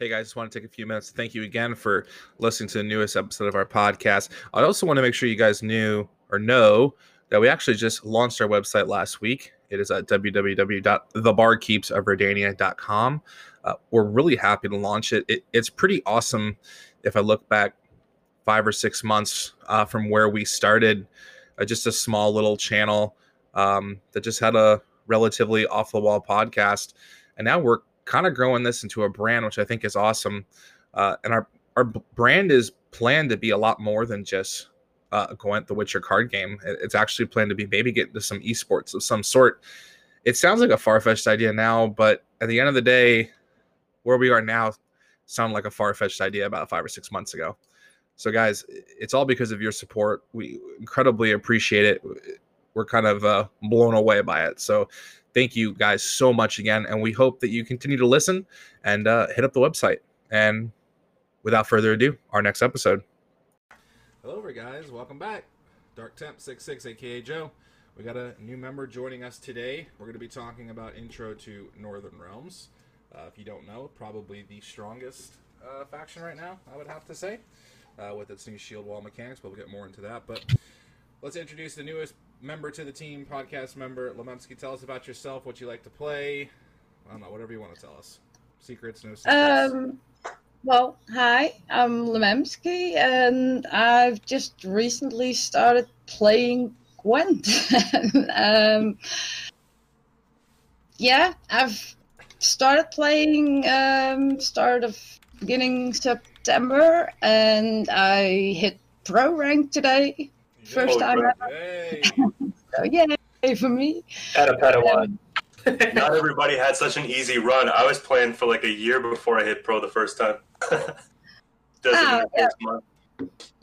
Hey guys, just want to take a few minutes to thank you again for listening to the newest episode of our podcast. I also want to make sure you guys knew or know that we actually just launched our website last week. It is at www.thebarkeepsofredania.com. Uh, we're really happy to launch it. it. It's pretty awesome if I look back five or six months uh, from where we started, uh, just a small little channel um, that just had a relatively off the wall podcast. And now we're kind of growing this into a brand, which I think is awesome. Uh, and our our brand is planned to be a lot more than just uh, Gwent the Witcher card game. It's actually planned to be maybe get into some esports of some sort. It sounds like a far fetched idea now, but at the end of the day, where we are now sound like a far fetched idea about five or six months ago. So, guys, it's all because of your support. We incredibly appreciate it. We're kind of uh, blown away by it. So, thank you guys so much again. And we hope that you continue to listen and uh, hit up the website. And without further ado, our next episode. Hello, guys. Welcome back. Dark Temp 66, aka Joe. We got a new member joining us today. We're going to be talking about Intro to Northern Realms. Uh, if you don't know, probably the strongest uh, faction right now, I would have to say, uh, with its new shield wall mechanics. But we'll get more into that. But let's introduce the newest member to the team, podcast member. Lememsky, tell us about yourself, what you like to play. I don't know, whatever you want to tell us. Secrets, no secrets. Um, well, hi, I'm Lememsky, and I've just recently started playing Gwent. um, yeah, I've started playing um, start of beginning September, and I hit pro rank today first oh, time ever. Yay. so yay for me. At a Padawan. Um, Not everybody had such an easy run. I was playing for like a year before I hit pro the first time. oh, yeah.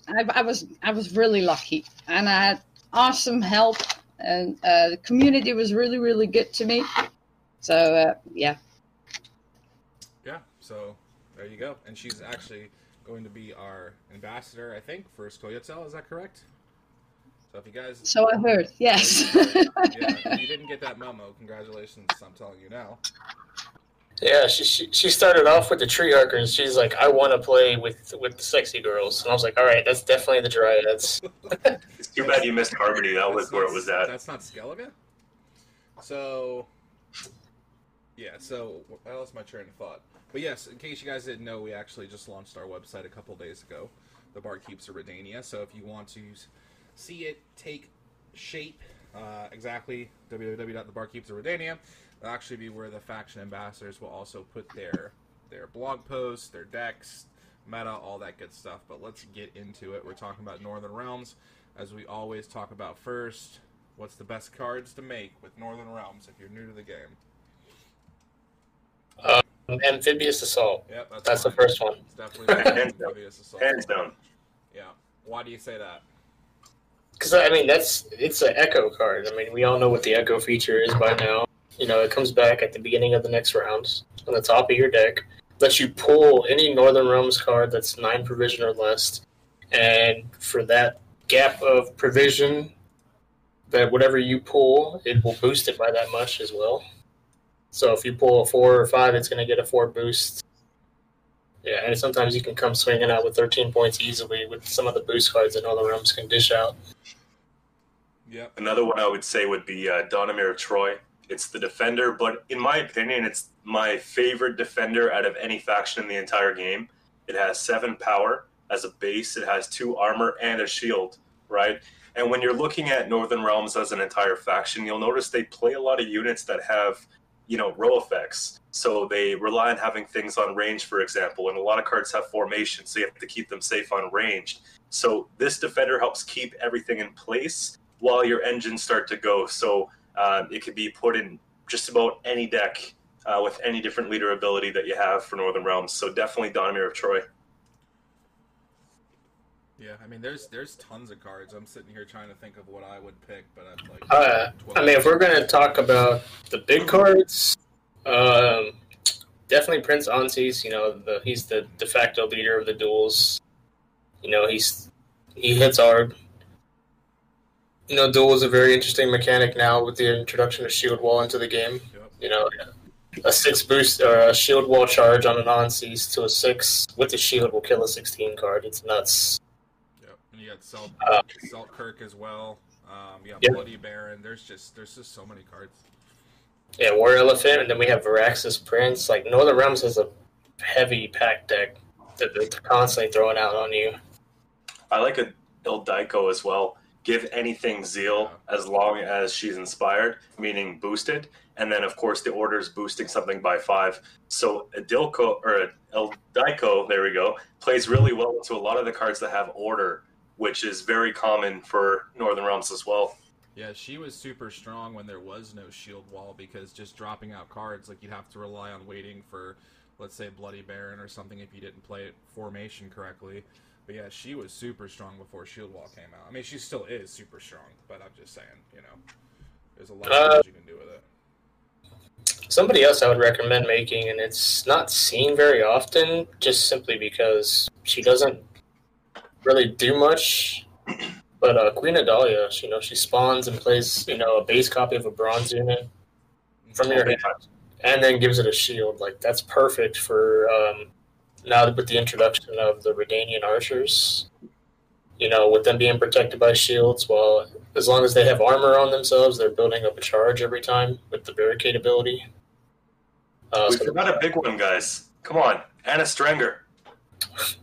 I, I, was I was really lucky, and I had awesome help, and uh, the community was really really good to me. So uh, yeah. Yeah. So there you go, and she's actually going to be our ambassador, I think, for Scoia'tael. Is that correct? So if you guys, so I heard, yes. yeah, if you didn't get that memo, congratulations! I'm telling you now. Yeah, she, she she started off with the tree and She's like, I want to play with with the sexy girls, and I was like, all right, that's definitely the dryads. it's too bad you missed Harmony. That was where it was at. That's not Skellige. So, yeah. So I lost my train of thought. But yes, in case you guys didn't know, we actually just launched our website a couple days ago. The Barkeeps of Redania. So if you want to see it take shape uh, exactly, www.thebarkeeps of Redania. will actually be where the faction ambassadors will also put their their blog posts, their decks, meta, all that good stuff. But let's get into it. We're talking about Northern Realms, as we always talk about first. What's the best cards to make with Northern Realms if you're new to the game? Um, amphibious Assault. Yep, that's, that's the first one. It's definitely amphibious Assault. Hands down. Yeah. Why do you say that? Because I mean that's it's an echo card. I mean we all know what the echo feature is by now. You know it comes back at the beginning of the next round on the top of your deck. Lets you pull any Northern Realms card that's nine provision or less, and for that gap of provision, that whatever you pull, it will boost it by that much as well. So if you pull a four or five, it's going to get a four boost. Yeah, and sometimes you can come swinging out with 13 points easily with some of the boost cards that Northern Realms can dish out. Yep. Another one I would say would be uh, Donimir of Troy. It's the defender, but in my opinion, it's my favorite defender out of any faction in the entire game. It has seven power as a base. It has two armor and a shield, right? And when you're looking at Northern Realms as an entire faction, you'll notice they play a lot of units that have, you know, row effects. So they rely on having things on range, for example, and a lot of cards have formation, so you have to keep them safe on range. So this defender helps keep everything in place while your engines start to go. So uh, it could be put in just about any deck uh, with any different leader ability that you have for Northern Realms. So definitely Donimir of Troy. Yeah, I mean, there's there's tons of cards. I'm sitting here trying to think of what I would pick, but I'm like. Uh, I mean, if we're gonna talk about the big cards, um, definitely Prince Anséis. You know, the, he's the de facto leader of the duels. You know, he's he hits hard you know, duel is a very interesting mechanic now with the introduction of shield wall into the game. Yep. You know, a six boost or a shield wall charge on an on to a six with the shield will kill a sixteen card. It's nuts. Yep, and you got Salt, uh, Selkirk as well. Um, you have yep. Bloody Baron. There's just there's just so many cards. Yeah, War Elephant, and then we have Viraxas Prince. Like Northern Realms has a heavy pack deck that they're constantly throwing out on you. I like a Ildaiko as well. Give anything zeal as long as she's inspired, meaning boosted, and then of course the order is boosting something by five. So a Dilko or a Ildaiko, there we go, plays really well to a lot of the cards that have order, which is very common for Northern Realms as well. Yeah, she was super strong when there was no shield wall because just dropping out cards, like you'd have to rely on waiting for, let's say, Bloody Baron or something if you didn't play it formation correctly. But yeah, she was super strong before shield wall came out. I mean, she still is super strong, but I'm just saying, you know, there's a lot uh, you can do with it. Somebody else I would recommend making, and it's not seen very often, just simply because she doesn't really do much but uh, Queen Adalia, you know, she spawns and plays, you know, a base copy of a bronze unit from your hand, and then gives it a shield. Like that's perfect for um, now with the introduction of the Redanian archers. You know, with them being protected by shields, well, as long as they have armor on themselves, they're building up a charge every time with the barricade ability. Uh, we so forgot a big one, guys. Come on, Anna Strenger.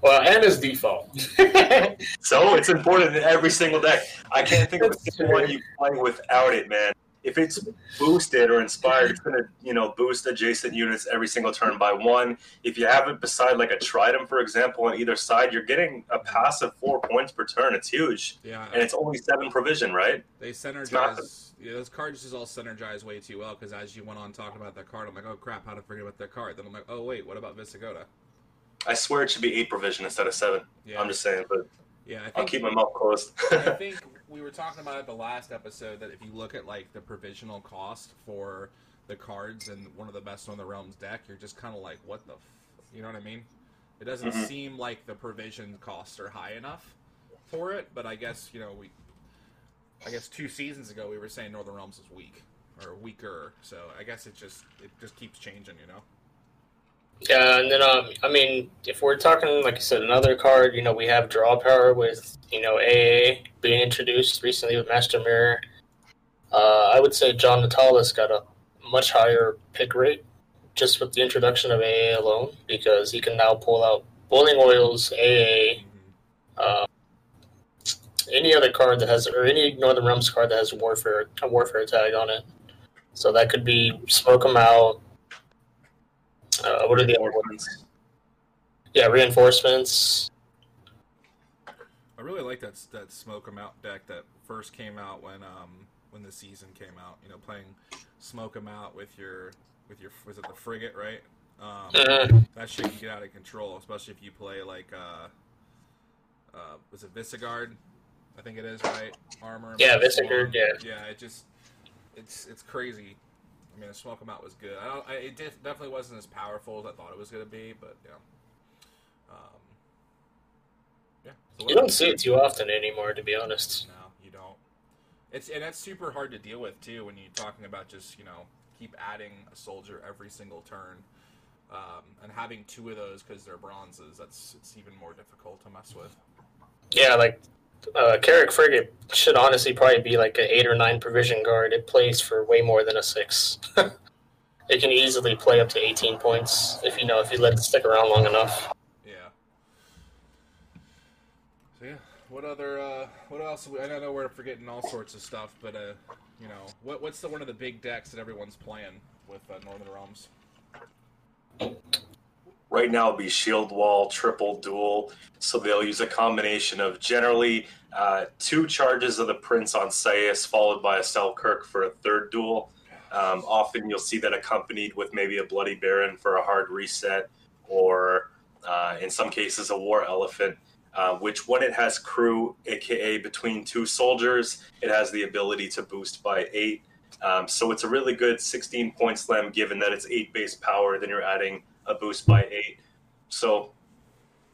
Well, and as default. so it's important in every single deck. I can't think That's of a single one you play without it, man. If it's boosted or inspired, it's gonna, you know, boost adjacent units every single turn by one. If you have it beside like a trident, for example, on either side, you're getting a passive four points per turn. It's huge. Yeah. And it's only seven provision, right? They synergize yeah, those cards just all synergize way too well because as you went on talking about that card, I'm like, oh crap, how to forget about that card? Then I'm like, oh wait, what about Visigoda? I swear it should be eight provision instead of seven. Yeah. I'm just saying, but yeah, I will keep my mouth closed. I think we were talking about it the last episode that if you look at like the provisional cost for the cards and one of the best on the realms deck, you're just kind of like, what the, f-? you know what I mean? It doesn't mm-hmm. seem like the provision costs are high enough for it, but I guess you know we, I guess two seasons ago we were saying Northern Realms is weak or weaker, so I guess it just it just keeps changing, you know. Yeah, and then um, I mean, if we're talking like I said, another card, you know, we have draw power with you know AA being introduced recently with Master Mirror. Uh, I would say John Natalis got a much higher pick rate just with the introduction of AA alone because he can now pull out Boiling Oils, AA, uh, any other card that has or any Northern Realms card that has warfare a warfare tag on it. So that could be smoke them out, uh, what are the other ones? Yeah, reinforcements. I really like that that smoke 'em out deck that first came out when um when the season came out. You know, playing smoke 'em out with your with your was it the frigate right? Um, uh-huh. That shit can get out of control, especially if you play like uh, uh was it Vissegerd? I think it is right. Armor. Yeah, Vissegerd. Yeah. Yeah, it just it's it's crazy I mean, the smoke them out was good. I don't. I, it def- definitely wasn't as powerful as I thought it was going to be, but yeah. Um, yeah. So you don't see it too often anymore, to be honest. No, you don't. It's and that's super hard to deal with too when you're talking about just you know keep adding a soldier every single turn. Um, and having two of those because they're bronzes, that's it's even more difficult to mess with. Yeah, like uh, Kerack Frigate should honestly probably be like an eight or nine provision guard. It plays for way more than a six. it can easily play up to 18 points if you know if you let it stick around long enough. Yeah. So yeah, what other uh, what else? I know we're forgetting all sorts of stuff, but uh, you know, what what's the one of the big decks that everyone's playing with uh, Northern Realms? Right now, it'll be shield wall, triple duel. So they'll use a combination of generally uh, two charges of the Prince Anséis, followed by a Selkirk for a third duel. Um, often you'll see that accompanied with maybe a Bloody Baron for a hard reset, or uh, in some cases, a War Elephant. Uh, which, when it has crew, aka between two soldiers, it has the ability to boost by eight. Um, so it's a really good 16 point slam given that it's eight base power, then you're adding a boost by eight. So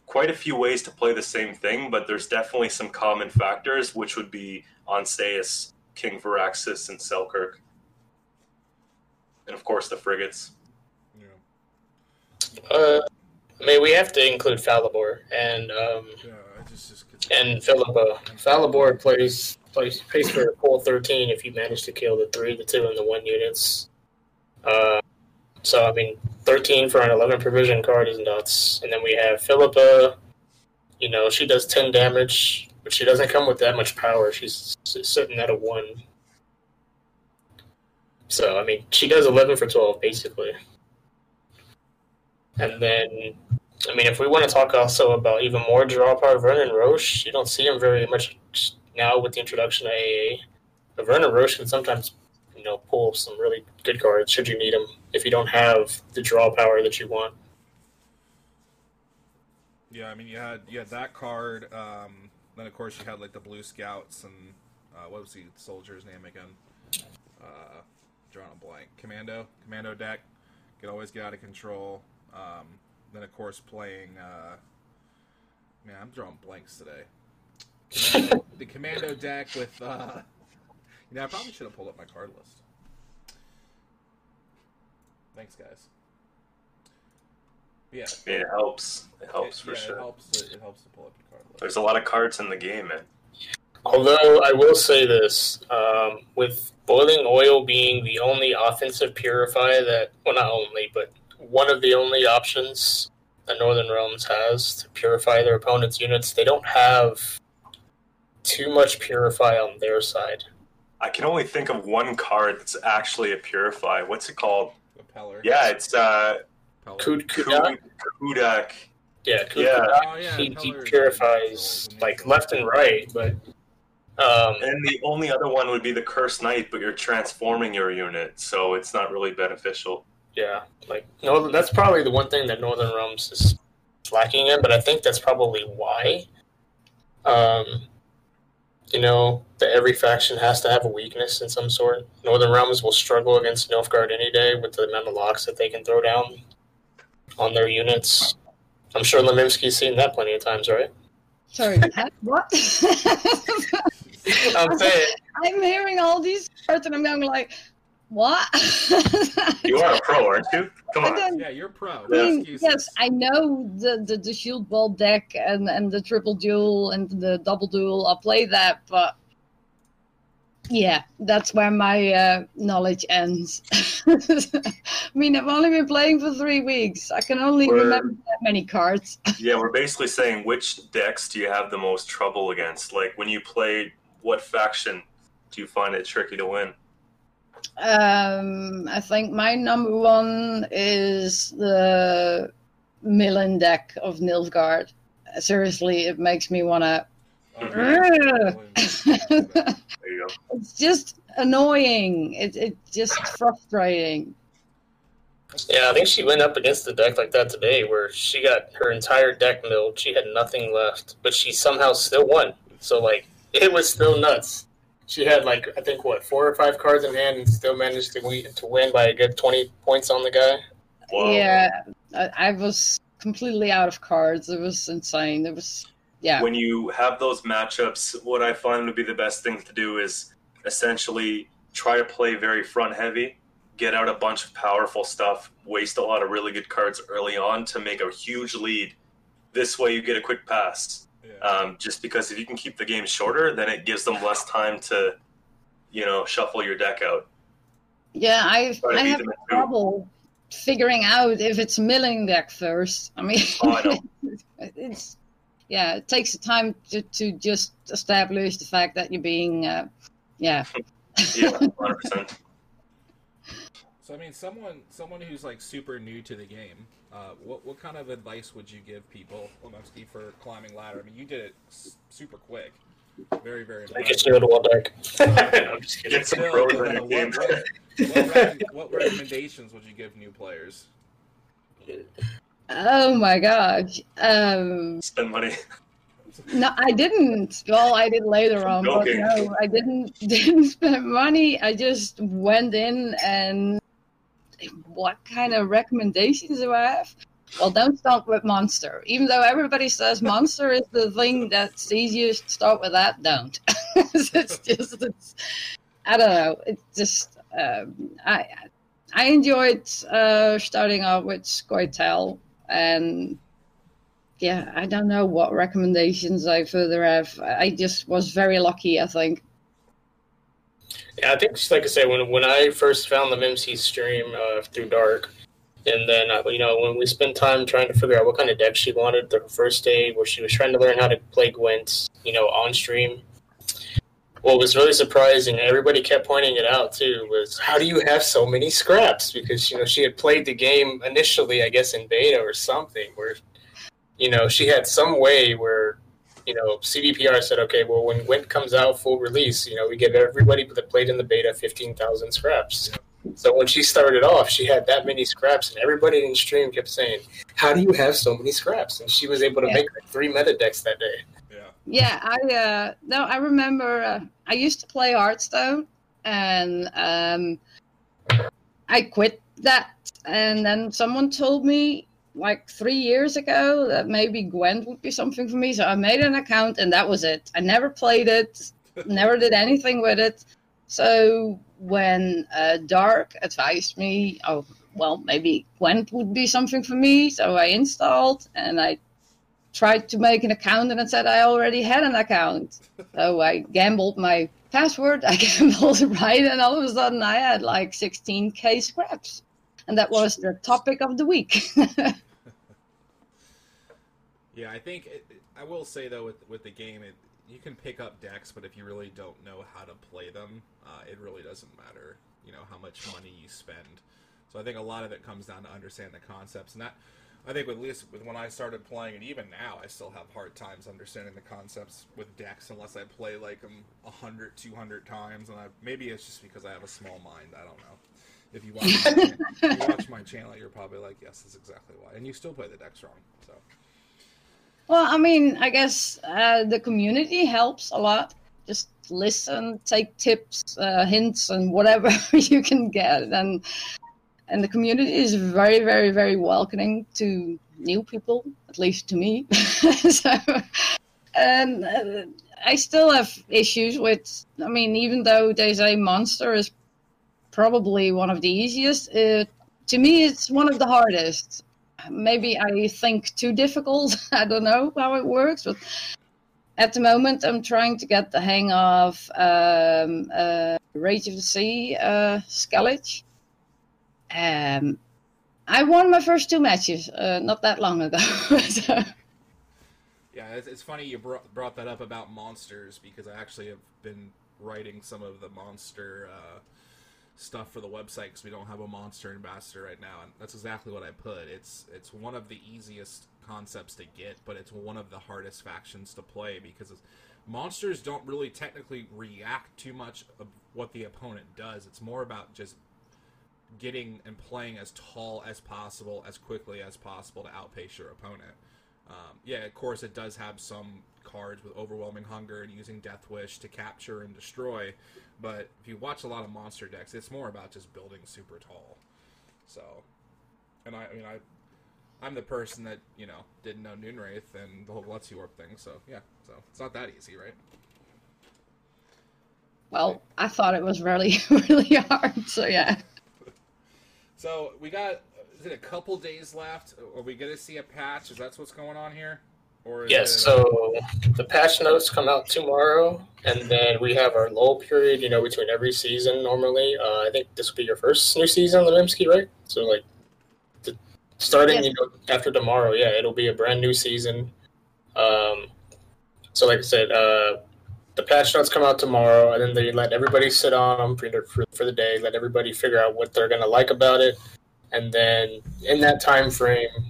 quite a few ways to play the same thing, but there's definitely some common factors, which would be King Viraxas, and Selkirk. And of course the frigates. Uh, I mean, we have to include Falibor and um, yeah, just, just and Philippa. Falibor plays plays pays for a full thirteen if you manage to kill the three, the two, and the one units. Uh, so I mean, thirteen for an eleven provision card is nuts. And then we have Philippa. You know, she does ten damage, but she doesn't come with that much power. She's sitting at a one. So I mean, she does eleven for twelve basically. And then, I mean, if we want to talk also about even more draw power, Vernon Roche, you don't see him very much now with the introduction of AA. But Vernon Roche can sometimes, you know, pull some really good cards should you need them if you don't have the draw power that you want. Yeah, I mean, you had you had that card. Um, then of course you had like the Blue Scouts and uh, what was the soldier's name again? Uh, drawing a blank. Commando, Commando deck. Could always get out of control. Um, then of course playing. Uh, man, I'm drawing blanks today. The commando deck with. Uh, you know, I probably should have pulled up my card list. Thanks, guys. Yeah. It helps. It helps it, for yeah, sure. It helps. To, it helps to pull up your card list. There's a lot of cards in the game, man. Although I will say this, um, with boiling oil being the only offensive purify that, well, not only, but one of the only options that Northern Realms has to purify their opponent's units. They don't have too much purify on their side. I can only think of one card that's actually a purify. What's it called? Repeller. Yeah, it's uh Kud Kudak. Kudak. Yeah, Kud yeah. Oh, yeah. He, he purifies like left and right, but um, and the only other one would be the Cursed Knight, but you're transforming your unit, so it's not really beneficial. Yeah, like no, that's probably the one thing that Northern Realms is lacking in, but I think that's probably why. Um, you know, that every faction has to have a weakness in some sort. Northern Realms will struggle against Nilfgaard any day with the amount of locks that they can throw down on their units. I'm sure Leminski's seen that plenty of times, right? Sorry, what? I'm saying. I'm hearing all these parts and I'm going like, what? you are a pro, aren't you? Come on. yeah, you're pro. I mean, yes, I know the, the, the shield wall deck and, and the triple duel and the double duel. I'll play that, but yeah, that's where my uh, knowledge ends. I mean, I've only been playing for three weeks. I can only we're, remember that many cards. yeah, we're basically saying which decks do you have the most trouble against? Like when you play, what faction do you find it tricky to win? Um, I think my number one is the Millen deck of Nilfgaard. Seriously, it makes me want to. it's just annoying. It, it's just frustrating. Yeah, I think she went up against the deck like that today, where she got her entire deck milled. She had nothing left, but she somehow still won. So like, it was still nuts she had like I think what four or five cards in hand and still managed to win to win by a good twenty points on the guy. Whoa. Yeah, I, I, was completely out of cards. It was insane. It was yeah. When you have those matchups, what I find would be the best thing to do is essentially try to play very front heavy, get out a bunch of powerful stuff, waste a lot of really good cards early on to make a huge lead. This way, you get a quick pass um, just because if you can keep the game shorter, then it gives them less time to, you know, shuffle your deck out. Yeah, I I have trouble figuring out if it's milling deck first. I mean, oh, I it's yeah, it takes time to, to just establish the fact that you're being, uh, yeah. yeah, hundred percent. So I mean, someone someone who's like super new to the game, uh, what what kind of advice would you give people, Lemowski, for climbing ladder? I mean, you did it s- super quick, very very. I guess you one deck. I'm just kidding. Get some pros in the game. What, what, what recommendations would you give new players? Oh my gosh. Um, Spend money. No, I didn't. Well, I did later on, but no, I didn't. Didn't spend money. I just went in and what kind of recommendations do I have? Well, don't start with monster. Even though everybody says monster is the thing that's easiest, to start with that. Don't. it's just, it's, I don't know. It's just, um, I, I enjoyed uh, starting off with Scoia'tael, and yeah, I don't know what recommendations I further have. I just was very lucky, I think. Yeah, I think, like I said, when when I first found the MMC stream uh, through Dark, and then uh, you know when we spent time trying to figure out what kind of deck she wanted, the first day where she was trying to learn how to play Gwent, you know, on stream. What was really surprising, everybody kept pointing it out too, was how do you have so many scraps? Because you know she had played the game initially, I guess in beta or something, where you know she had some way where you know, CDPR said, okay, well, when Gwent comes out full release, you know, we give everybody that played in the beta 15,000 scraps. So when she started off, she had that many scraps, and everybody in stream kept saying, "How do you have so many scraps?" And she was able to yeah. make like three meta decks that day. Yeah. Yeah, I uh, no, I remember. Uh, I used to play Hearthstone, and um, I quit that, and then someone told me like three years ago that maybe Gwent would be something for me. So I made an account and that was it. I never played it, never did anything with it. So when uh, Dark advised me, oh, well, maybe Gwent would be something for me. So I installed and I tried to make an account and it said I already had an account. So I gambled my password, I gambled right, and all of a sudden I had like 16k scraps and that was the topic of the week. yeah, I think it, I will say though with with the game, it, you can pick up decks, but if you really don't know how to play them, uh, it really doesn't matter. You know how much money you spend. So I think a lot of it comes down to understanding the concepts, and that I think with least with when I started playing, and even now, I still have hard times understanding the concepts with decks unless I play like them 100, 200 times, and I, maybe it's just because I have a small mind. I don't know. If you watch, my, you watch my channel, you're probably like, yes, that's exactly why. And you still play the decks wrong. So. Well, I mean, I guess uh, the community helps a lot. Just listen, take tips, uh, hints, and whatever you can get, and and the community is very, very, very welcoming to new people, at least to me. so, and uh, I still have issues with. I mean, even though they say monster is probably one of the easiest. Uh, to me, it's one of the hardest. Maybe I think too difficult. I don't know how it works, but at the moment, I'm trying to get the hang of um, uh, Rage of the Sea, uh, Skellige. Um, I won my first two matches uh, not that long ago. so. Yeah, it's, it's, funny you brought, brought that up about monsters because I actually have been writing some of the monster uh, stuff for the website because we don't have a monster ambassador right now, and that's exactly what I put. It's it's one of the easiest concepts to get, but it's one of the hardest factions to play because monsters don't really technically react too much of what the opponent does. It's more about just getting and playing as tall as possible, as quickly as possible to outpace your opponent. Um, yeah, of course, it does have some cards with overwhelming hunger and using Death Wish to capture and destroy, but if you watch a lot of monster decks, it's more about just building super tall. So, and I, I mean, I, I'm the person that you know didn't know Noonwraith and the whole Glutsy Warp thing. So yeah, so it's not that easy, right? Well, I thought it was really, really hard. So yeah. so we got is it a couple days left? Are we gonna see a patch? Is that what's going on here? Or yes, it... so the patch notes come out tomorrow, and then we have our lull period, you know, between every season normally. Uh, I think this will be your first new season on the Memski, right? So, like, the, starting yes. you know, after tomorrow, yeah, it'll be a brand new season. Um, so, like I said, uh, the patch notes come out tomorrow, and then they let everybody sit on them for, for, for the day, let everybody figure out what they're going to like about it. And then in that time frame,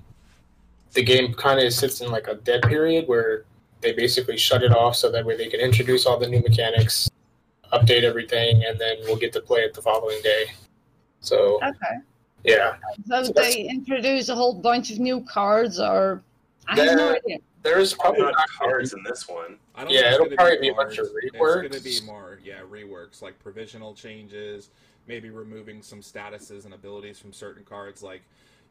the game kind of sits in like a dead period where they basically shut it off so that way they can introduce all the new mechanics, update everything, and then we'll get to play it the following day. So okay, yeah. So, so they introduce a whole bunch of new cards, or I have no idea. There's probably not cards in this one. yeah, it'll probably be, be a bunch of reworks. It's going to be more, yeah, reworks like provisional changes, maybe removing some statuses and abilities from certain cards, like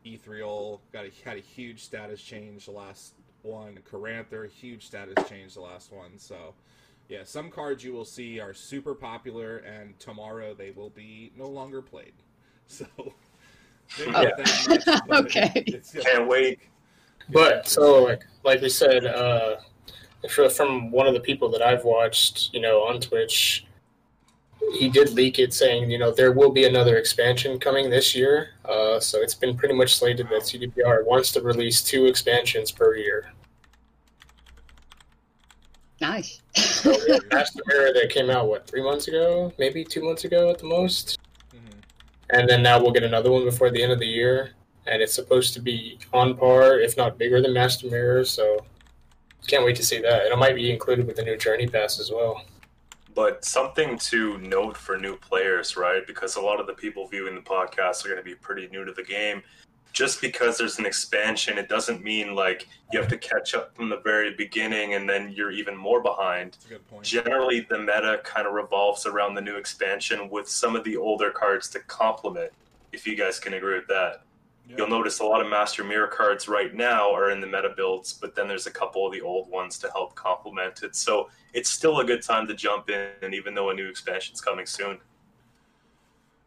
Ethereal got a, had a huge status change the last one. Caranthir, huge status change the last one. So, yeah, some cards you will see are super popular, and tomorrow they will be no longer played. So, Oh. okay. Can't wait. But so like like we said, uh, from one of the people that I've watched, you know, on Twitch, he did leak it saying, you know, there will be another expansion coming this year. Uh, so it's been pretty much slated that CDPR wants to release two expansions per year. Nice. so Master Mirror that came out what three months ago, maybe two months ago at the most, mm-hmm. and then now we'll get another one before the end of the year, and it's supposed to be on par, if not bigger than Master Mirror. So can't wait to see that, and it might be included with the new Journey Pass as well. But something to note for new players, right? Because a lot of the people viewing the podcast are going to be pretty new to the game just because there's an expansion, it doesn't mean like you have to catch up from the very beginning and then you're even more behind. Generally, the meta kind of revolves around the new expansion with some of the older cards to complement, if you guys can agree with that. Yeah. You'll notice a lot of Master Mirror cards right now are in the meta builds, but then there's a couple of the old ones to help complement it. So it's still a good time to jump in, and even though a new expansion's coming soon.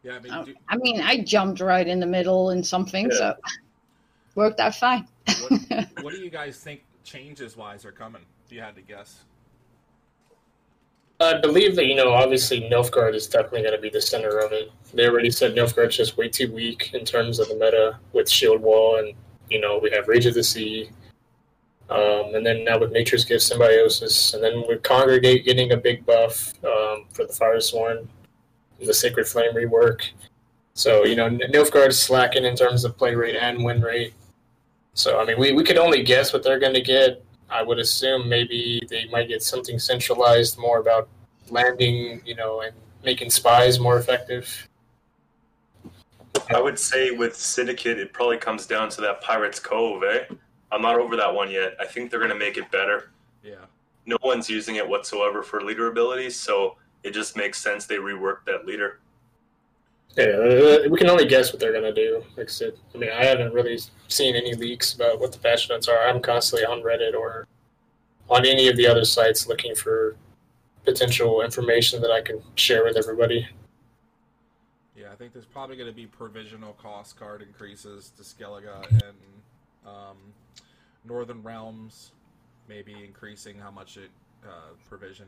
Yeah, I mean, oh, do, I mean, I jumped right in the middle in something, yeah. so worked out fine. what, what do you guys think changes wise are coming? If you had to guess. I believe that you know, obviously, Nilfgaard is definitely going to be the center of it. They already said Nilfgaard's just way too weak in terms of the meta with Shield Wall, and you know, we have Rage of the Sea, um, and then now with Nature's Gift Symbiosis, and then with Congregate getting a big buff um, for the Firesworn the Sacred Flame rework. So, you know, Nilfgaard is slacking in terms of play rate and win rate. So, I mean, we, we could only guess what they're going to get. I would assume maybe they might get something centralized more about landing, you know, and making spies more effective. I would say with Syndicate, it probably comes down to that Pirates Cove, eh? I'm not over that one yet. I think they're going to make it better. Yeah. No one's using it whatsoever for leader abilities, so it just makes sense they reworked that leader. Yeah, we can only guess what they're to do. Like I said, I mean, I haven't really seen any leaks about what the patch notes are. I'm constantly on Reddit or on any of the other sites looking for potential information that I can share with everybody. Yeah, I think there's probably going to be provisional cost card increases to Skellige and um, Northern Realms, maybe increasing how much it uh, provision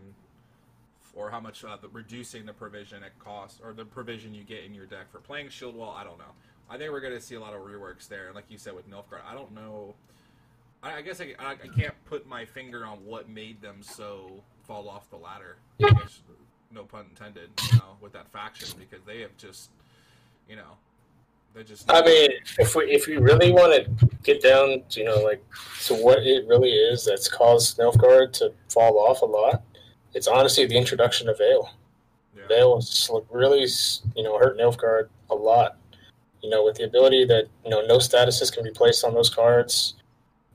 or how much uh, the, reducing the provision it costs, or the provision you get in your deck for playing Shield Wall. I don't know. I think we're going to see a lot of reworks there, and like you said with Nilfgaard, I don't know. I, I guess I, I, I, can't put my finger on what made them so fall off the ladder. Guess, no pun intended. You know, with that faction because they have just, you know, they just. I mean, if we if we really want to get down, to, you know, like to what it really is that's caused Nilfgaard to fall off a lot it's honestly the introduction of Veil. Yeah. Veil was really, you know, hurt Nilfgaard a lot. You know, with the ability that you know no statuses can be placed on those cards.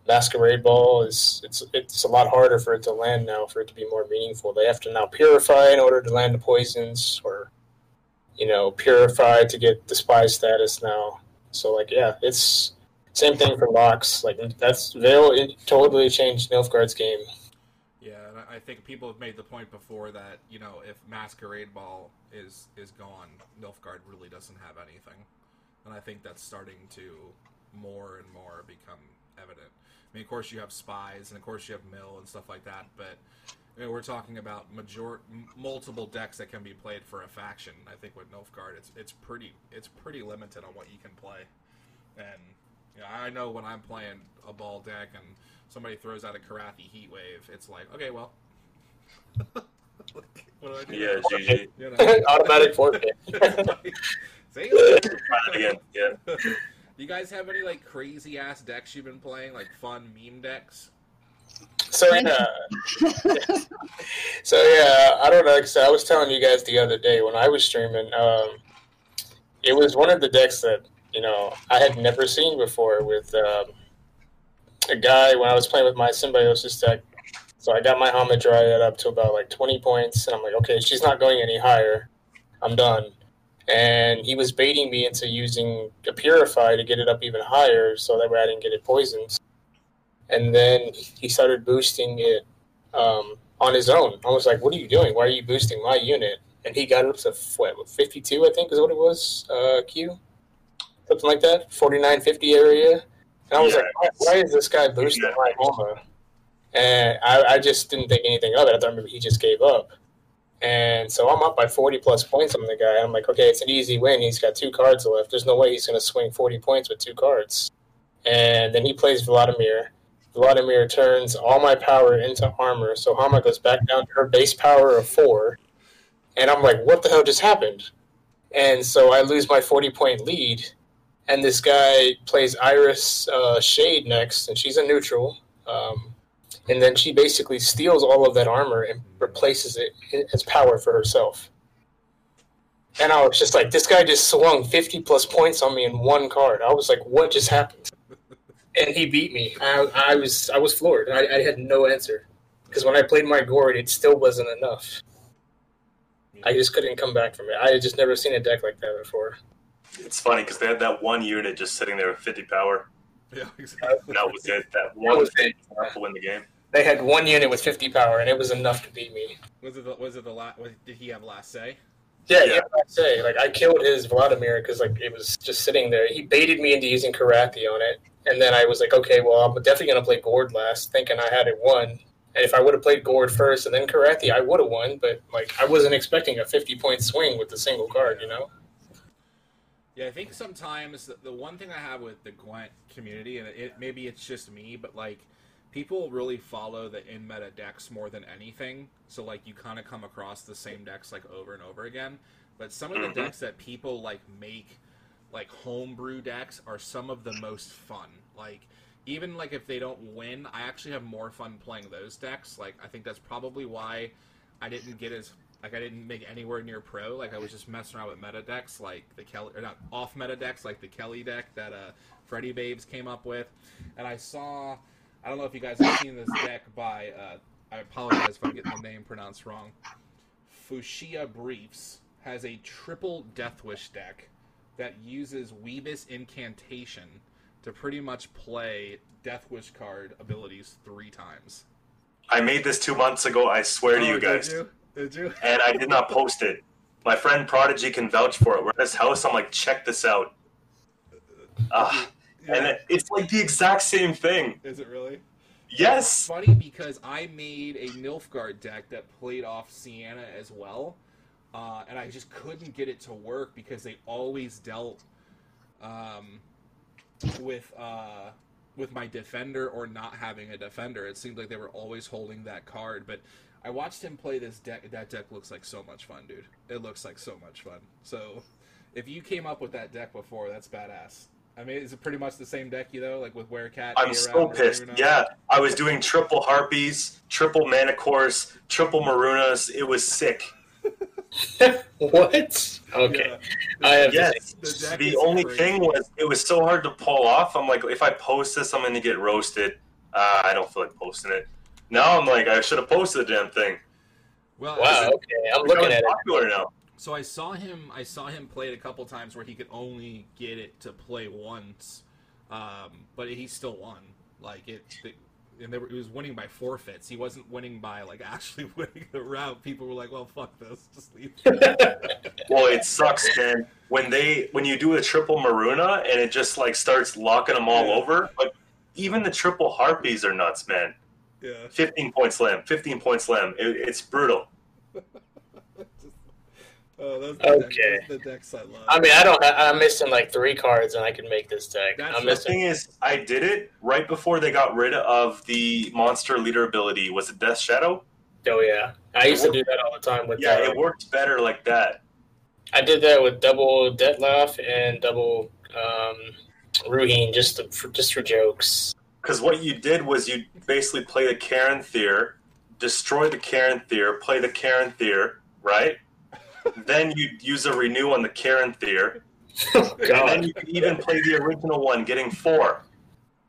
Masquerade Ball is it's it's a lot harder for it to land now for it to be more meaningful. They have to now purify in order to land the poisons, or you know, purify to get the spy status now. So like, yeah, it's same thing for locks. Like that's Veil it totally changed Nilfgaard's game. I think people have made the point before that you know if Masquerade Ball is is gone, Nilfgaard really doesn't have anything, and I think that's starting to more and more become evident. I mean, of course, you have spies, and of course, you have mill and stuff like that, but we're talking about major multiple decks that can be played for a faction. I think with Nilfgaard, it's it's pretty it's pretty limited on what you can play, and know, I know when I'm playing a ball deck and somebody throws out a Korathi Heat Wave, it's like, okay, well, what do I do? Yeah, GG. You know? Automatic forfeit. See? again. Yeah. Do you guys have any like crazy ass decks you've been playing, like fun meme decks? So yeah, so yeah, I don't know. Cause I was telling you guys the other day when I was streaming, um, it was one of the decks that you know I had never seen before. With um, a guy when I was playing with my symbiosis deck, so I got my Hamadryad up to about like 20 points, and I'm like, okay, she's not going any higher. I'm done. And he was baiting me into using a Purify to get it up even higher so that way I didn't get it poisoned. And then he started boosting it um, on his own. I was like, what are you doing? Why are you boosting my unit? And he got it up to what, 52, I think is what it was, uh, Q? something like that, 49, 50 area. And I was yeah. like, why, why, is this guy boosting yeah. my armor? And I, I just didn't think anything of it. I thought maybe he just gave up. And so I'm up by 40 plus points on the guy. I'm like, okay, it's an easy win. He's got two cards left. There's no way he's going to swing 40 points with two cards. And then he plays Vladimir. Vladimir turns all my power into armor. So Hama goes back down to her base power of four. And I'm like, what the hell just happened? And so I lose my 40 point lead. And this guy plays Iris uh, Shade next, and she's a neutral. Um, and then she basically steals all of that armor and replaces it as power for herself. And I was just like, this guy just swung 50 plus points on me in one card. I was like, what just happened? And he beat me. I, I was I was floored. I, I had no answer because when I played my gourd, it still wasn't enough. I just couldn't come back from it. I had just never seen a deck like that before. It's funny because they had that one unit just sitting there with 50 power. Yeah, exactly. That was it. That one that was it. to win the game. They had one unit with 50 power, and it was enough to beat me. Was it the, was it the last? Did he have last say? Yeah, yeah. last say. Like I killed his Vladimir because like it was just sitting there. He baited me into using Korathi on it, and then I was like, okay, well I'm definitely gonna play Gourd last, thinking I had it won. And if I would have played Gourd first and then Korathi, I would have won. But like I wasn't expecting a 50 point swing with a single card, you know. Yeah, I think sometimes the, the one thing I have with the Gwent community, and it, maybe it's just me, but like people really follow the in meta decks more than anything. So like you kind of come across the same decks like over and over again. But some of the mm-hmm. decks that people like make like homebrew decks are some of the most fun. Like even like if they don't win, I actually have more fun playing those decks. Like I think that's probably why I didn't get as like I didn't make anywhere near pro. Like I was just messing around with meta decks like the Kelly or not off meta decks like the Kelly deck that uh Freddy Babes came up with. And I saw I don't know if you guys have seen this deck by. Uh, I apologize if I'm getting the name pronounced wrong. Fuchsia Briefs has a triple Death Wish deck that uses Weebus Incantation to pretty much play Death Wish card abilities three times. I made this two months ago. I swear oh, to you guys. You? Did you? And I did not post it. My friend Prodigy can vouch for it. We're at his house. I'm like, check this out. Uh, yeah. And it's like the exact same thing. Is it really? Yes. It's funny because I made a Nilfgaard deck that played off Sienna as well, uh, and I just couldn't get it to work because they always dealt um, with uh, with my defender or not having a defender. It seemed like they were always holding that card, but. I watched him play this deck. That deck looks like so much fun, dude. It looks like so much fun. So, if you came up with that deck before, that's badass. I mean, is it pretty much the same deck, you know, Like with Werecat? I'm so pissed. Yeah, I was doing triple Harpies, triple Manicores, triple Marunas. It was sick. what? Okay. Yeah. I have yes. The, the only crazy. thing was it was so hard to pull off. I'm like, if I post this, I'm going to get roasted. Uh, I don't feel like posting it. Now I'm like, I should have posted the damn thing. Well, wow. Okay, I'm looking at popular it. now. So I saw him. I saw him play it a couple times where he could only get it to play once, um, but he still won. Like it, it and were, he was winning by forfeits. He wasn't winning by like actually winning the round. People were like, "Well, fuck this, just leave." well, it sucks, man. When they when you do a triple Maruna and it just like starts locking them all over. Like even the triple Harpies are nuts, man. Yeah. Fifteen point slam. Fifteen point slam. It, it's brutal. Oh, those okay. Deck, the decks I love. I mean, I don't. I'm missing like three cards, and I can make this deck. That's I'm the thing is, I did it right before they got rid of the monster leader ability. Was it Death Shadow? Oh yeah, I used to do that all the time with. Yeah, it worked better like that. I did that with double Dettlaff and double um, Ruehin just to, for just for jokes. Because what you did was you basically play the Caranthir, destroy the Caranthir, play the Caranthir, right? then you'd use a renew on the Caranthir. Oh, and then you could even play the original one, getting four.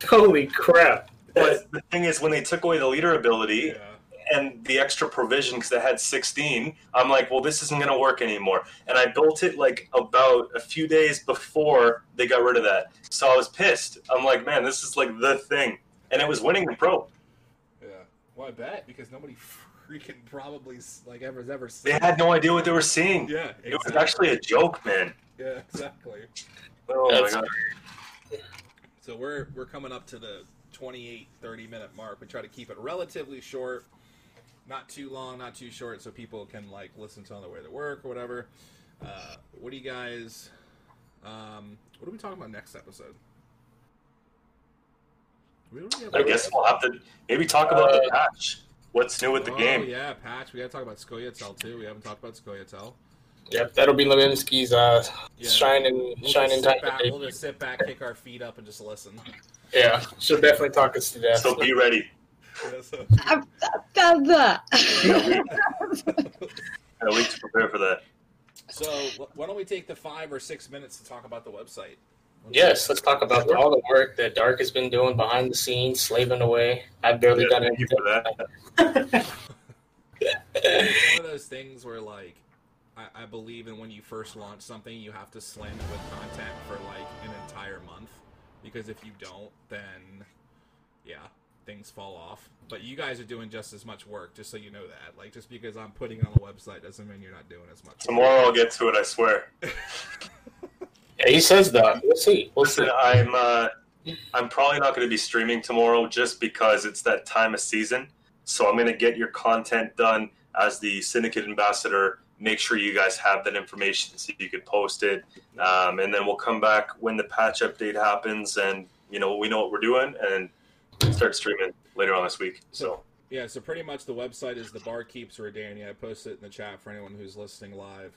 Holy crap. But the thing is, when they took away the leader ability yeah. And the extra provision, because it had 16, I'm like, well, this isn't going to work anymore. And I built it like about a few days before they got rid of that. So I was pissed. I'm like, man, this is like the thing. And it was winning the pro. Yeah. Well, I bet, because nobody freaking probably like ever ever seen. They had no idea what they were seeing. Yeah, exactly. it was actually a joke, man. Yeah, exactly. Oh my god. So we're we're coming up to the 28, 30 minute mark. We try to keep it relatively short, not too long, not too short, so people can like listen to on their way to work or whatever. Uh, what do you guys? Um, what are we talking about next episode? We don't really have I guess we'll have to maybe talk about the patch. What's new with the oh, game? yeah, patch. We gotta talk about Scoia'tael too. We haven't talked about Scoia'tael. Yep, that'll be Levinsky's uh, Yeah. shining, We'll shining just time. back, we'll just sit back, kick our feet up, and just listen. Yeah, she'll definitely talk us to death. So be ready. Yeah, so- I've, I've done that. Got a week to prepare for that. So why don't we take the five or six minutes to talk about the website? Yes, let's talk about all the work that Dark has been doing behind the scenes, slaving away. I've barely Yeah, done thank anything. for that. It's one of those things where like I, I believe in when you first launch something, you have to slam it with content for like an entire month because if you don't, then yeah, things fall off. But you guys are doing just as much work, just so you know that. Like just because I'm putting it on the website doesn't mean you're not doing as much. work. Tomorrow I'll get to it, I swear. Yeah, he says that. We'll see. We'll see. Listen, I'm uh, I'm probably not going to be streaming tomorrow just because it's that time of season. So I'm going to get your content done as the syndicate ambassador. Make sure you guys have that information so you can post it, um, and then we'll come back when the patch update happens, and you know we know what we're doing, and start streaming later on this week. So Yeah, so pretty much the website is the bar keeps Danny. I posted it in the chat for anyone who's listening live.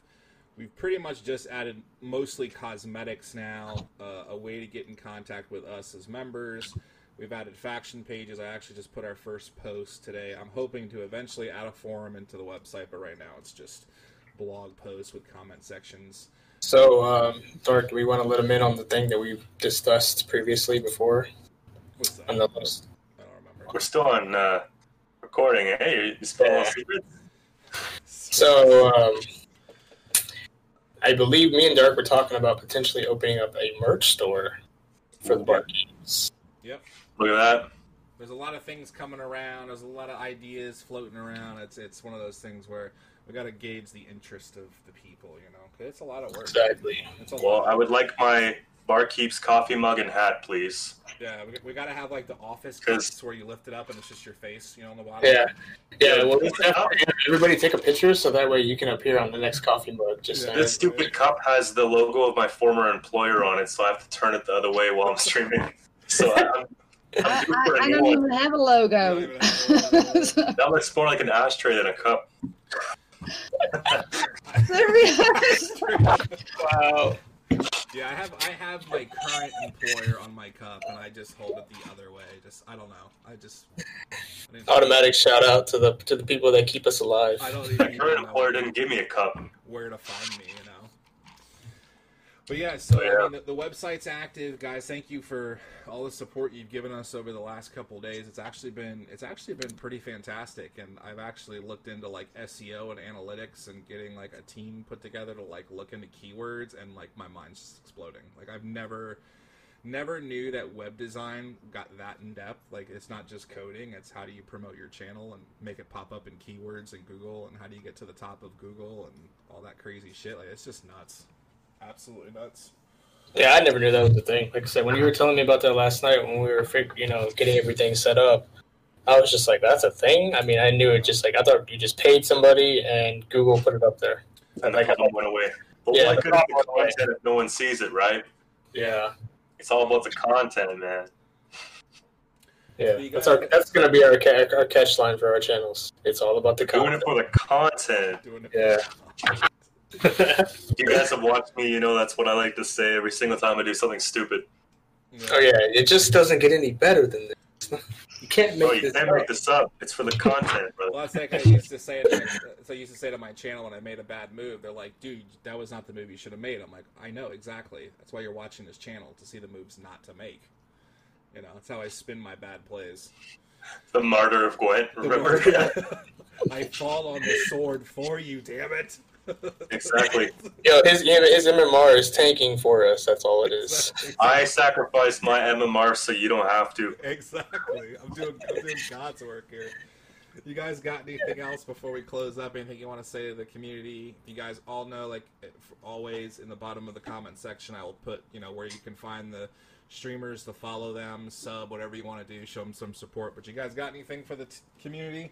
We've pretty much just added mostly cosmetics now, uh, a way to get in contact with us as members. We've added faction pages. I actually just put our first post today. I'm hoping to eventually add a forum into the website, but right now it's just blog posts with comment sections. So, um, Dark, do we want to let him in on the thing that we've discussed previously before? What's that? On the list? I don't remember. we're still on uh, recording. Hey, you spilling all secrets? So, um, I believe me and Dark were talking about potentially opening up a merch store for the barkeeps. Look at that. there's a lot of things coming around. There's a lot of ideas floating around. It's it's one of those things where we got to gauge the interest of the people. You know. it's a lot of work. Exactly. Well. I would like my barkeep's coffee mug and hat, please. yeah, we, we got to have like the office 'Cause- cups where you lift it up and it's just your face, you know, on the bottom. Yeah. Yeah, well, everybody take a picture so that way you can appear on the next coffee mug. Just Yeah. saying. This stupid cup has the logo of my former employer on it, so I have to turn it the other way while I'm streaming. So I'm, I, I'm due for I, I a new don't even have a logo. Don't even have a logo. That looks more like an ashtray than a cup. Wow. Yeah, I have I have my current employer on my cup, and I just hold it the other way. Just I don't know. I just I didn't- Automatic shout out to the to the people that keep us alive. I don't My even current employer didn't give me a cup. where to find me, you know. But yeah, so Yeah. I mean, the, the website's active, guys. Thank you for all the support you've given us over the last couple days. It's actually been it's actually been pretty fantastic, and I've actually looked into like SEO and analytics and getting like a team put together to like look into keywords, and like my mind's just exploding. Like I've never never knew that web design got that in depth. Like it's not just coding; it's how do you promote your channel and make it pop up in keywords in Google, and how do you get to the top of Google and all that crazy shit. Like it's just nuts, absolutely nuts. Yeah, I never knew that was the thing. Like I said, when you were telling me about that last night when we were, you know, getting everything set up, I was just like, "That's a thing." I mean, I knew it. Just like I thought, you just paid somebody and Google put it up there. And the Like, problem went away. But Yeah, why couldn't the problem went content if no one sees it, right? Yeah, It's all about the content, man. yeah. You That's our that's gonna be our ca- our catch line for our channels. It's all about the content. Doing it for the content. Doing it. Yeah. If you guys have watched me, you know that's what I like to say every single time I do something stupid. Oh yeah, it just doesn't get any better than this. you can't oh, make Oh, you this. can't up. make this up. It's for the content, brother. Well, that's like I used to say. To, so I used to say to my channel when I made a bad move, they're like, "Dude, that was not the move you should have made." I'm like, "I know exactly. That's why you're watching this channel to see the moves not to make." You know, that's how I spin my bad plays. The martyr of Gwent, remember? I fall on the sword for you, damn it. Exactly. Yo, his his MMR is tanking for us. That's all it is. I sacrificed my MMR so you don't have to. Exactly. I'm doing, I'm doing God's work here. you guys got anything else before we close up? Anything you want to say to the community? You guys all know, like eh, always, in the bottom of the comment section, I will put you know where you can find the streamers to follow them, sub, whatever you want to do, show them some support. But you guys got anything for the t- community?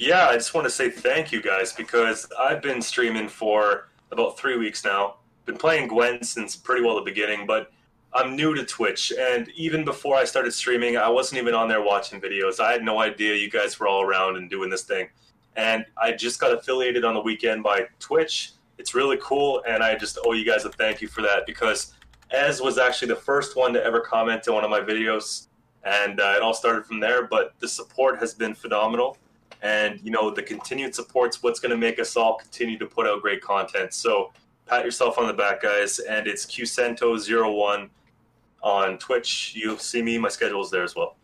Yeah, I just want to say thank you guys because I've been streaming for about three weeks now. Been playing Gwent since pretty well the beginning, but I'm new to Twitch, and even before I started streaming, I wasn't even on there watching videos. I had no idea you guys were all around and doing this thing. And I just got affiliated on the weekend by Twitch. It's really cool, and I just owe you guys a thank you for that because Ez was actually the first one to ever comment on one of my videos, and uh, it all started from there. But the support has been phenomenal, and you know the continued support's what's going to make us all continue to put out great content. So pat yourself on the back, guys, and it's QCento01 on Twitch. You'll see me. My schedule is there as well.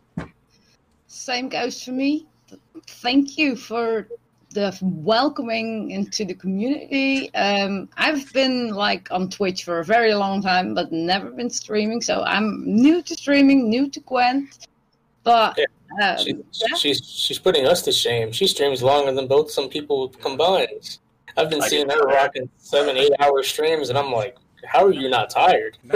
Same goes for me. Thank you for the welcoming into the community. Um, I've been like on Twitch for a very long time, but never been streaming. So I'm new to streaming, new to Gwent. But yeah. Um, she, yeah. she's she's putting us to shame. She streams longer than both some people combined. I've been I seeing her rocking seven, eight hour streams, and I'm like, how are you not tired?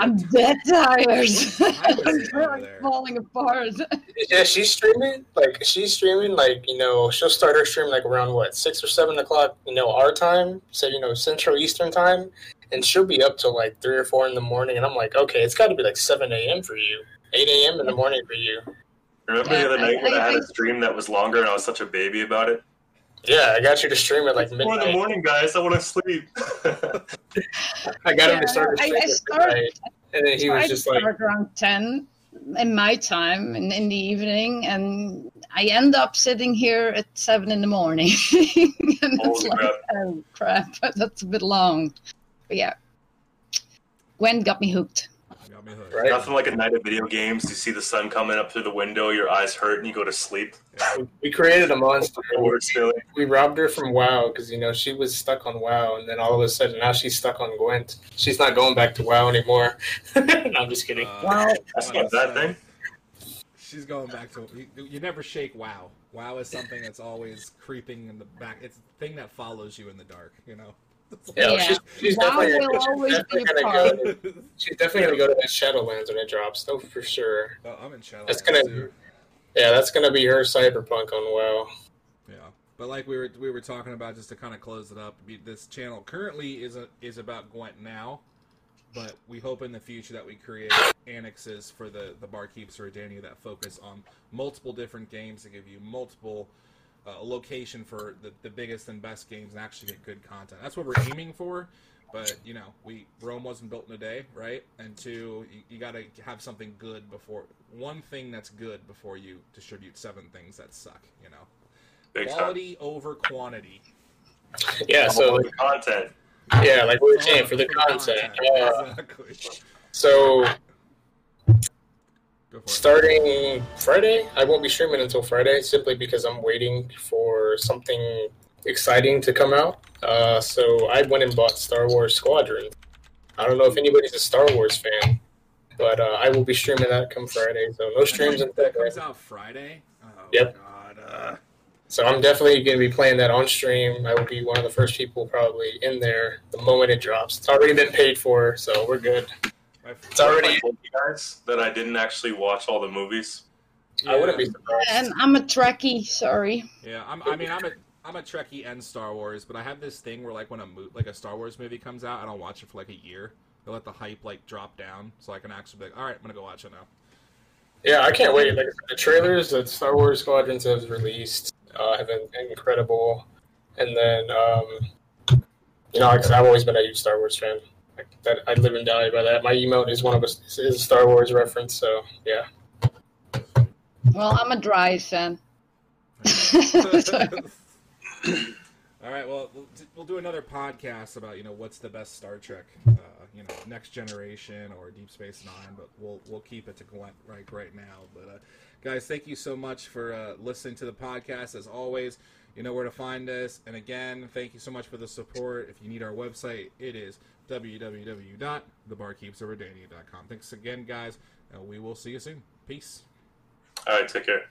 I'm dead tired. I'm falling apart. Yeah, she's streaming. Like she's streaming. Like you know, she'll start her stream like around what six or seven o'clock. You know, our time. So you know, Central Eastern time, and she'll be up till like three or four in the morning. And I'm like, okay, it's got to be like seven a.m. for you, eight a.m. in the morning for you. Remember yeah, the other night I, when I, I had I, a stream that was longer and I was such a baby about it? Yeah, I got you to stream at like midnight. Four in the morning, guys. I want to sleep. I got yeah, him to start. I, I started, and then he was just like around ten in my time in, in the evening, and I end up sitting here at seven in the morning. and it's like, crap. oh crap, that's a bit long. But yeah, Gwent got me hooked. Right? Nothing like a night of video games. You see the sun coming up through the window, your eyes hurt, and you go to sleep. Yeah. We created a monster. We robbed her from WoW because you know she was stuck on WoW, and then all of a sudden now she's stuck on Gwent. She's not going back to WoW anymore. no, I'm just kidding. Uh, wow, that's not that thing. She's going back to you, you. Never shake WoW. WoW is something that's always creeping in the back. It's the thing that follows you in the dark. You know. Yeah, yeah. She's, she's definitely, she's definitely gonna go. To, she's definitely gonna go to the Shadowlands when it drops. No, for sure. Oh, I'm in Shadowlands. That's gonna. Too. Yeah, that's gonna be her cyberpunk on WoW. Yeah, but like we were we were talking about, just to kind of close it up, this channel currently is a, is about Gwent now, but we hope in the future that we create annexes for the the barkeeps of Redania that focus on multiple different games to give you multiple a location for the, the biggest and best games and actually get good content. That's what we're aiming for. But you know, we Rome wasn't built in a day, right? And two, you, you got to have something good before one thing that's good before you distribute seven things that suck. You know, Big quality time. over quantity. Yeah. So the content. Yeah, like we were saying for the content. content. Uh, exactly. So Starting Friday, I won't be streaming until Friday simply because I'm waiting for something exciting to come out. Uh, so I went and bought Star Wars Squadron. I don't know if anybody's a Star Wars fan, but uh, I will be streaming that come Friday. So no streams until that comes out Friday. Oh, yep. God, uh... So I'm definitely going to be playing that on stream. I will be one of the first people probably in there the moment it drops. It's already been paid for, so we're good. It's already told you guys that I didn't actually watch all the movies. Yeah. I wouldn't be surprised. And I'm a Trekkie. Sorry. Yeah, I'm, I mean, I'm a I'm a Trekkie and Star Wars, but I have this thing where like when a mo- like a Star Wars movie comes out, I don't watch it for like a year. They let the hype like drop down, so I can actually be like, all right, I'm gonna go watch it now. Yeah, I can't wait. Like the trailers that Star Wars Squadrons has released uh, have been incredible, and then um, you know, because I've always been a huge Star Wars fan that I live and die by that. My emote is one of us is a Star Wars reference, so yeah. Well, I'm a dry fan. All right, well, we'll do another podcast about you know what's the best Star Trek, uh, you know, Next Generation or Deep Space Nine, but we'll we'll keep it to Gwent right right now. But uh, guys, thank you so much for uh, listening to the podcast. As always, you know where to find us. And again, thank you so much for the support. If you need our website, it is www.thebarkeepsofredania.com. Thanks again, guys, and we will see you soon. Peace. All right, take care.